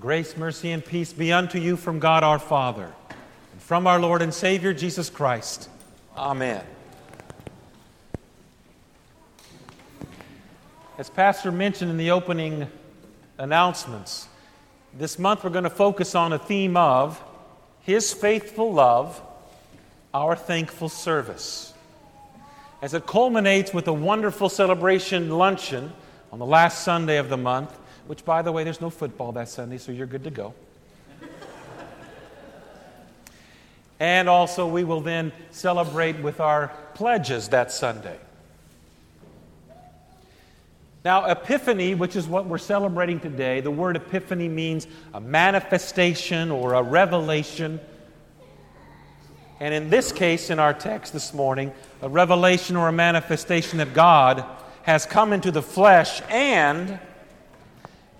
Grace, mercy, and peace be unto you from God our Father, and from our Lord and Savior Jesus Christ. Amen. As Pastor mentioned in the opening announcements, this month we're going to focus on a theme of His faithful love, our thankful service. As it culminates with a wonderful celebration luncheon on the last Sunday of the month, which, by the way, there's no football that Sunday, so you're good to go. and also, we will then celebrate with our pledges that Sunday. Now, Epiphany, which is what we're celebrating today, the word Epiphany means a manifestation or a revelation. And in this case, in our text this morning, a revelation or a manifestation that God has come into the flesh and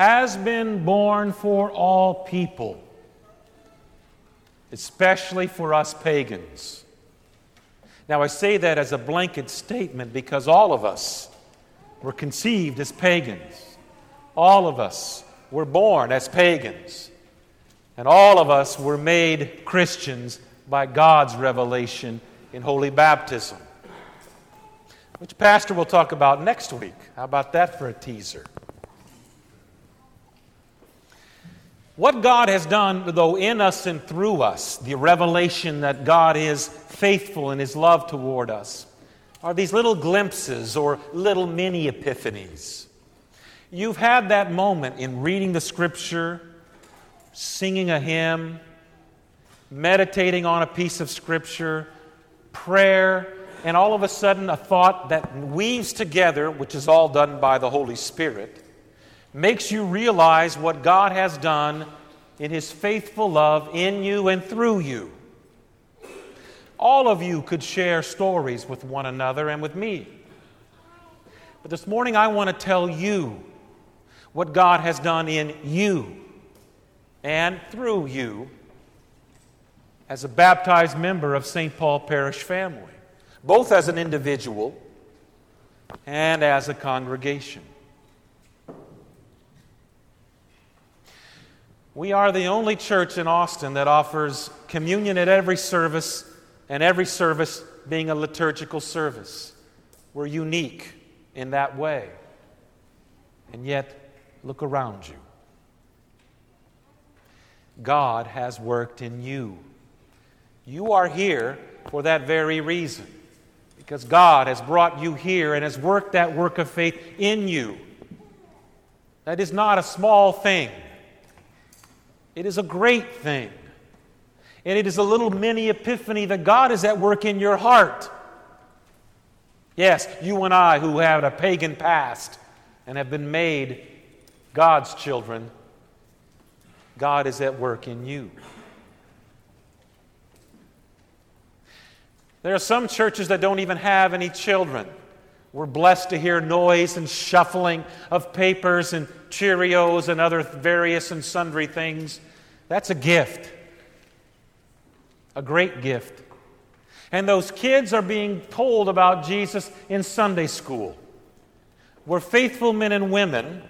has been born for all people, especially for us pagans. Now, I say that as a blanket statement because all of us were conceived as pagans. All of us were born as pagans. And all of us were made Christians by God's revelation in holy baptism, which Pastor will talk about next week. How about that for a teaser? What God has done, though, in us and through us, the revelation that God is faithful in His love toward us, are these little glimpses or little mini epiphanies. You've had that moment in reading the Scripture, singing a hymn, meditating on a piece of Scripture, prayer, and all of a sudden a thought that weaves together, which is all done by the Holy Spirit makes you realize what God has done in His faithful love in you and through you. All of you could share stories with one another and with me. But this morning, I want to tell you what God has done in you and through you as a baptized member of St. Paul Parish family, both as an individual and as a congregation. We are the only church in Austin that offers communion at every service, and every service being a liturgical service. We're unique in that way. And yet, look around you. God has worked in you. You are here for that very reason, because God has brought you here and has worked that work of faith in you. That is not a small thing. It is a great thing. And it is a little mini epiphany that God is at work in your heart. Yes, you and I who have a pagan past and have been made God's children, God is at work in you. There are some churches that don't even have any children. We're blessed to hear noise and shuffling of papers and Cheerios and other various and sundry things. That's a gift, a great gift. And those kids are being told about Jesus in Sunday school. We're faithful men and women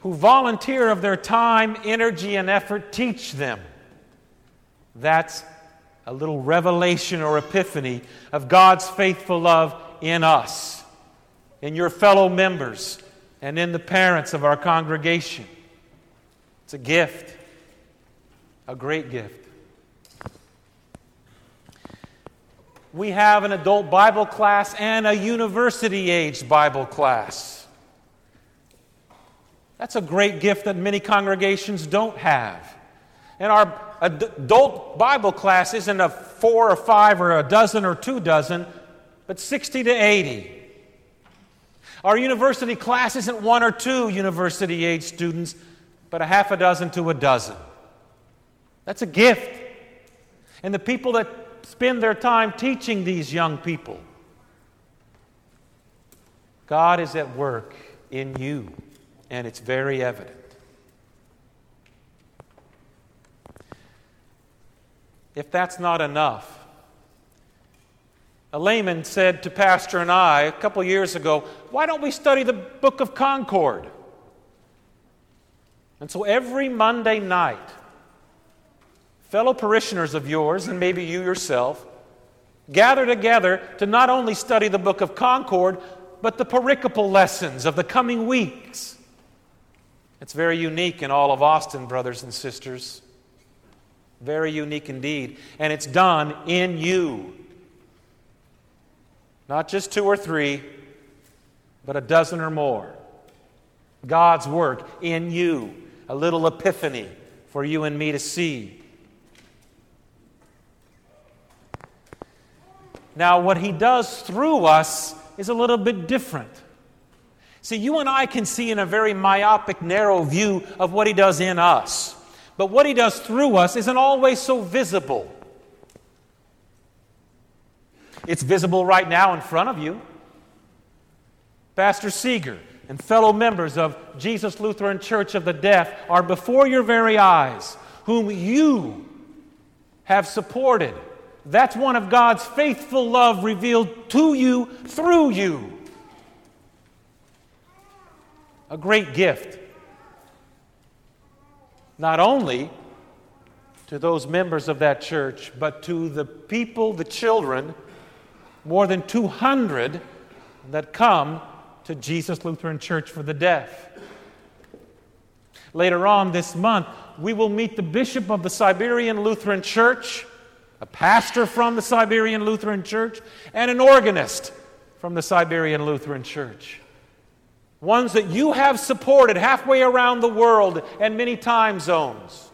who volunteer of their time, energy, and effort teach them. That's a little revelation or epiphany of God's faithful love in us, in your fellow members, and in the parents of our congregation. It's a gift, a great gift. We have an adult Bible class and a university age Bible class. That's a great gift that many congregations don't have. And our adult Bible class isn't a four or five or a dozen or two dozen, but 60 to 80. Our university class isn't one or two university age students, but a half a dozen to a dozen. That's a gift. And the people that spend their time teaching these young people, God is at work in you, and it's very evident. If that's not enough, a layman said to Pastor and I a couple years ago, Why don't we study the book of Concord? And so every Monday night, fellow parishioners of yours, and maybe you yourself, gather together to not only study the book of Concord, but the pericopal lessons of the coming weeks. It's very unique in all of Austin, brothers and sisters. Very unique indeed. And it's done in you. Not just two or three, but a dozen or more. God's work in you. A little epiphany for you and me to see. Now, what He does through us is a little bit different. See, you and I can see in a very myopic, narrow view of what He does in us. But what He does through us isn't always so visible. It's visible right now in front of you. Pastor Seeger and fellow members of Jesus Lutheran Church of the Deaf are before your very eyes, whom you have supported. That's one of God's faithful love revealed to you through you. A great gift. Not only to those members of that church, but to the people, the children, more than 200 that come to Jesus Lutheran Church for the Deaf. Later on this month, we will meet the bishop of the Siberian Lutheran Church, a pastor from the Siberian Lutheran Church, and an organist from the Siberian Lutheran Church. Ones that you have supported halfway around the world and many time zones,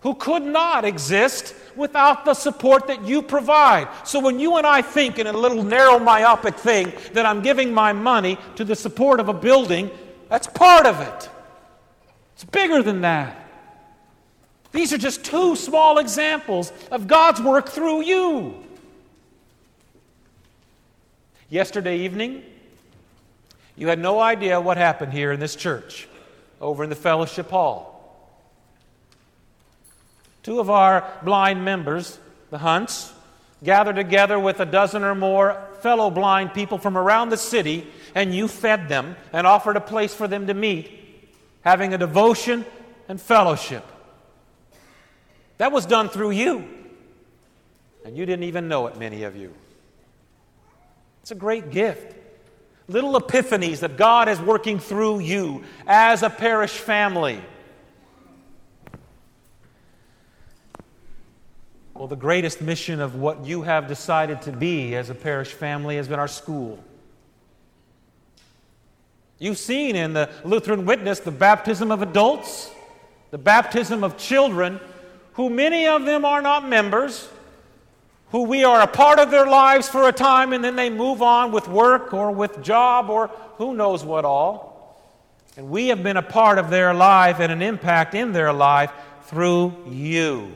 who could not exist without the support that you provide. So when you and I think in a little narrow myopic thing that I'm giving my money to the support of a building, that's part of it. It's bigger than that. These are just two small examples of God's work through you. Yesterday evening, you had no idea what happened here in this church, over in the fellowship hall. Two of our blind members, the Hunts, gathered together with a dozen or more fellow blind people from around the city, and you fed them and offered a place for them to meet, having a devotion and fellowship. That was done through you. And you didn't even know it, many of you. It's a great gift. Little epiphanies that God is working through you as a parish family. Well, the greatest mission of what you have decided to be as a parish family has been our school. You've seen in the Lutheran Witness the baptism of adults, the baptism of children, who many of them are not members, who we are a part of their lives for a time and then they move on with work or with job or who knows what all. And we have been a part of their life and an impact in their life through you.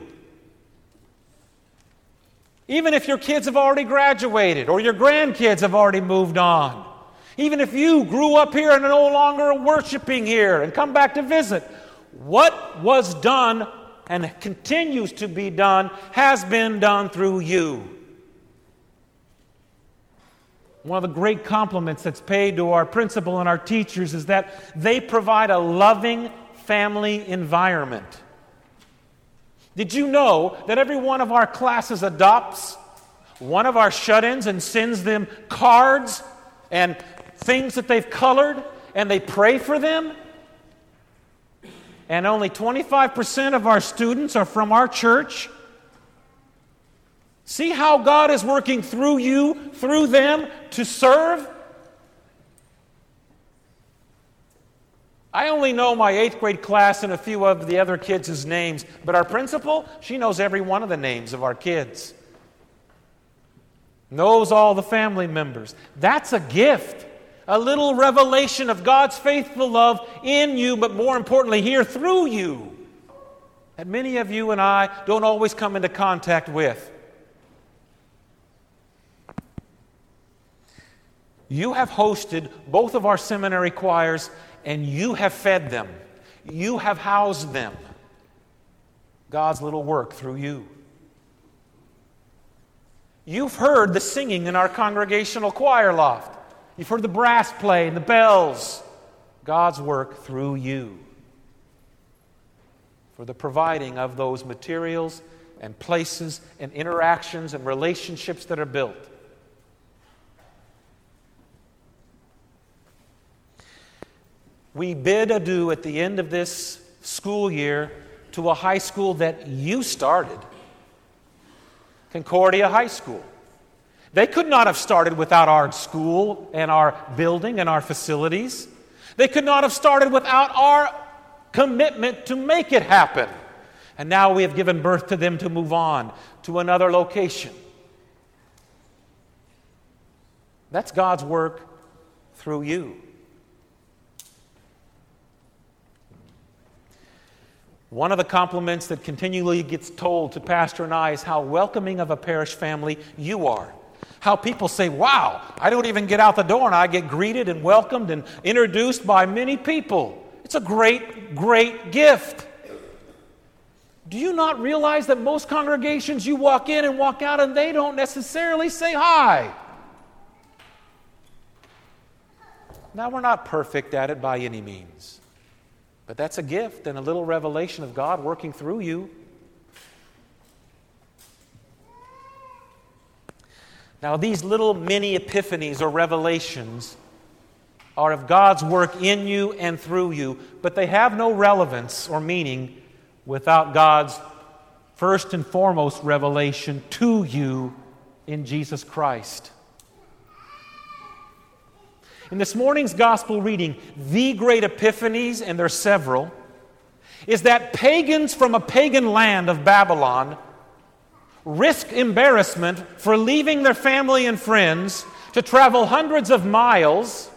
Even if your kids have already graduated or your grandkids have already moved on. Even if you grew up here and are no longer worshiping here and come back to visit, what was done and continues to be done has been done through you. One of the great compliments that's paid to our principal and our teachers is that they provide a loving family environment. Did you know that every one of our classes adopts one of our shut ins and sends them cards and things that they've colored and they pray for them? And only 25% of our students are from our church. See how God is working through you, through them, to serve? I only know my eighth grade class and a few of the other kids' names, but our principal, she knows every one of the names of our kids. Knows all the family members. That's a gift. A little revelation of God's faithful love in you, but more importantly, here through you, that many of you and I don't always come into contact with. You have hosted both of our seminary choirs and you have fed them, you have housed them. God's little work through you. You've heard the singing in our congregational choir loft. You've heard the brass play and the bells. God's work through you. for the providing of those materials and places and interactions and relationships that are built. We bid adieu at the end of this school year to a high school that you started Concordia High School. They could not have started without our school and our building and our facilities. They could not have started without our commitment to make it happen. And now we have given birth to them to move on to another location. That's God's work through you. One of the compliments that continually gets told to Pastor and I is how welcoming of a parish family you are. How people say, Wow, I don't even get out the door and I get greeted and welcomed and introduced by many people. It's a great, great gift. Do you not realize that most congregations you walk in and walk out and they don't necessarily say hi? Now, we're not perfect at it by any means, but that's a gift and a little revelation of God working through you. Now, these little mini epiphanies or revelations are of God's work in you and through you, but they have no relevance or meaning without God's first and foremost revelation to you in Jesus Christ. In this morning's gospel reading, the great epiphanies, and there are several, is that pagans from a pagan land of Babylon risk embarrassment for leaving their family and friends to travel hundreds of miles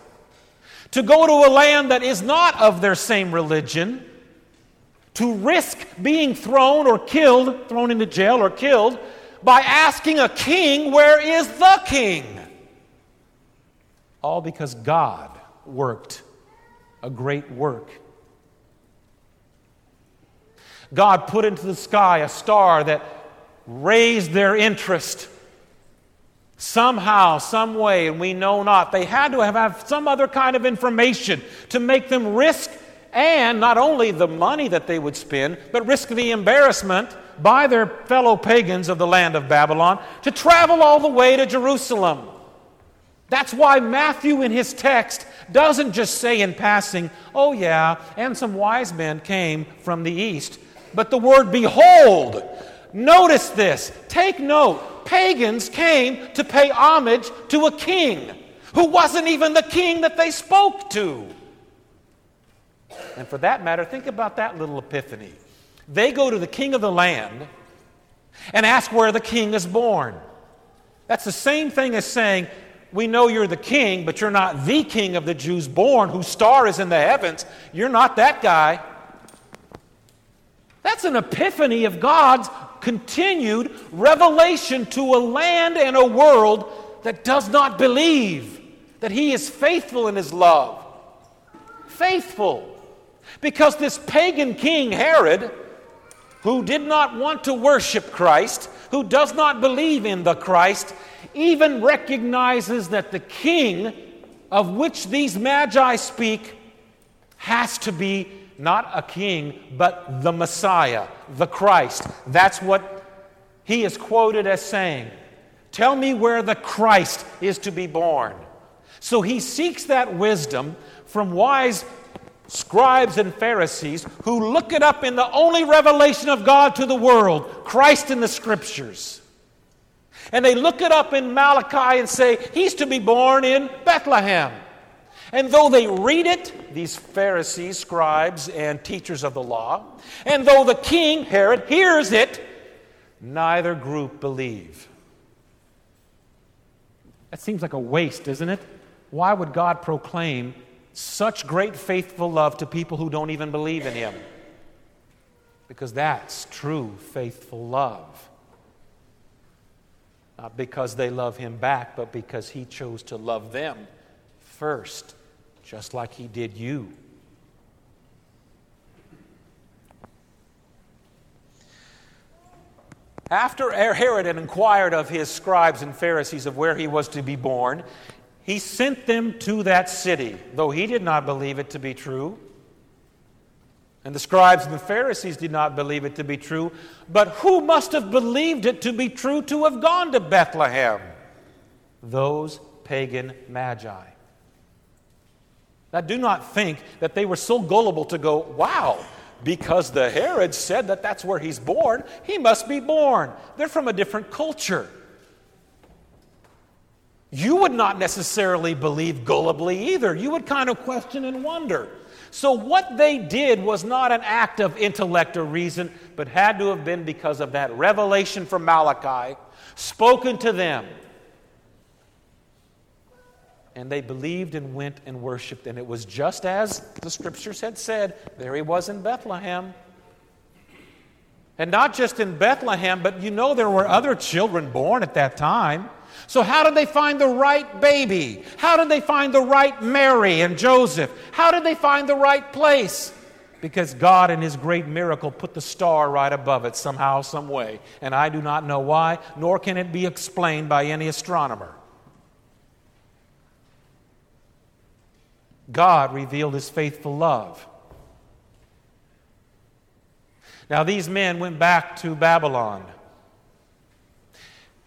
to go to a land that is not of their same religion, to risk being thrown or killed, thrown into jail or killed, by asking a king, Where is the king? All because God worked a great work. God put into the sky a star that raised their interest Somehow, some way, and we know not, they had to have, have some other kind of information to make them risk and not only the money that they would spend, but risk the embarrassment by their fellow pagans of the land of Babylon to travel all the way to Jerusalem. That's why Matthew, in his text, doesn't just say in passing, oh, yeah, and some wise men came from the east, but the word behold. Notice this. Take note pagans came to pay homage to a king who wasn't even the king that they spoke to. And for that matter, think about that little epiphany. They go to the king of the land and ask where the king is born. That's the same thing as saying, We know you're the king, but you're not the king of the Jews born, whose star is in the heavens. You're not that guy. That's an epiphany of God's continued revelation to a land and a world that does not believe that He is faithful in His love. Faithful. Because this pagan king, Herod, who did not want to worship Christ, who does not believe in the Christ, even recognizes that the king of which these magi speak has to be not a king, but the Messiah, the Christ. That's what he is quoted as saying. Tell me where the Christ is to be born. So he seeks that wisdom from wise scribes and Pharisees who look it up in the only revelation of God to the world, Christ in the Scriptures. And they look it up in Malachi and say, He's to be born in Bethlehem. And though they read it, these Pharisees, scribes, and teachers of the law, and though the king, Herod, hears it, neither group believe. That seems like a waste, doesn't it? Why would God proclaim such great faithful love to people who don't even believe in Him? Because that's true faithful love. Not because they love Him back, but because He chose to love them first, just like He did you. After Herod had inquired of his scribes and Pharisees of where he was to be born, he sent them to that city, though he did not believe it to be true. And the scribes and the Pharisees did not believe it to be true. But who must have believed it to be true to have gone to Bethlehem? Those pagan magi. Now, do not think that they were so gullible to go, wow, because the Herod said that that's where he's born, he must be born. They're from a different culture. You would not necessarily believe gullibly either. You would kind of question and wonder. So, what they did was not an act of intellect or reason, but had to have been because of that revelation from Malachi spoken to them. And they believed and went and worshiped. And it was just as the scriptures had said there he was in Bethlehem. And not just in Bethlehem, but you know there were other children born at that time. So, how did they find the right baby? How did they find the right Mary and Joseph? How did they find the right place? Because God, in His great miracle, put the star right above it somehow, some way. And I do not know why, nor can it be explained by any astronomer. God revealed His faithful love. Now, these men went back to Babylon.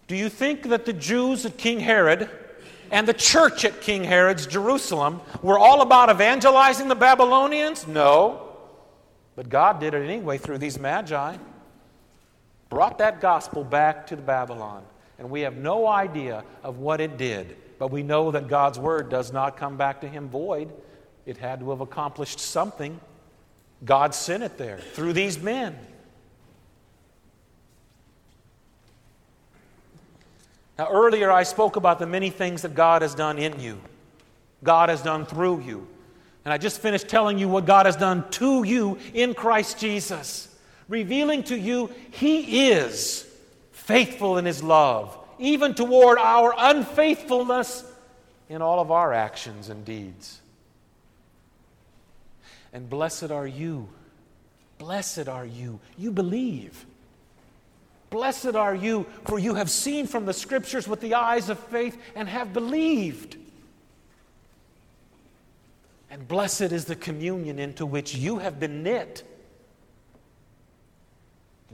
Do you think that the Jews at King Herod and the church at King Herod's Jerusalem were all about evangelizing the Babylonians? No. But God did it anyway through these magi. Brought that gospel back to the Babylon. And we have no idea of what it did. But we know that God's word does not come back to him void. It had to have accomplished something. God sent it there through these men. Now, earlier I spoke about the many things that God has done in you, God has done through you. And I just finished telling you what God has done to you in Christ Jesus, revealing to you He is faithful in His love, even toward our unfaithfulness in all of our actions and deeds. And blessed are you. Blessed are you. You believe. Blessed are you, for you have seen from the Scriptures with the eyes of faith and have believed. And blessed is the communion into which you have been knit.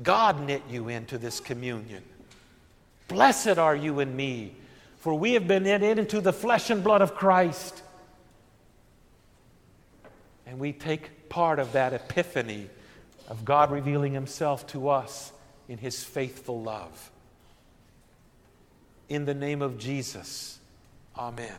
God knit you into this communion. Blessed are you and me, for we have been knit into the flesh and blood of Christ. And we take part of that epiphany of God revealing Himself to us in his faithful love. In the name of Jesus, amen.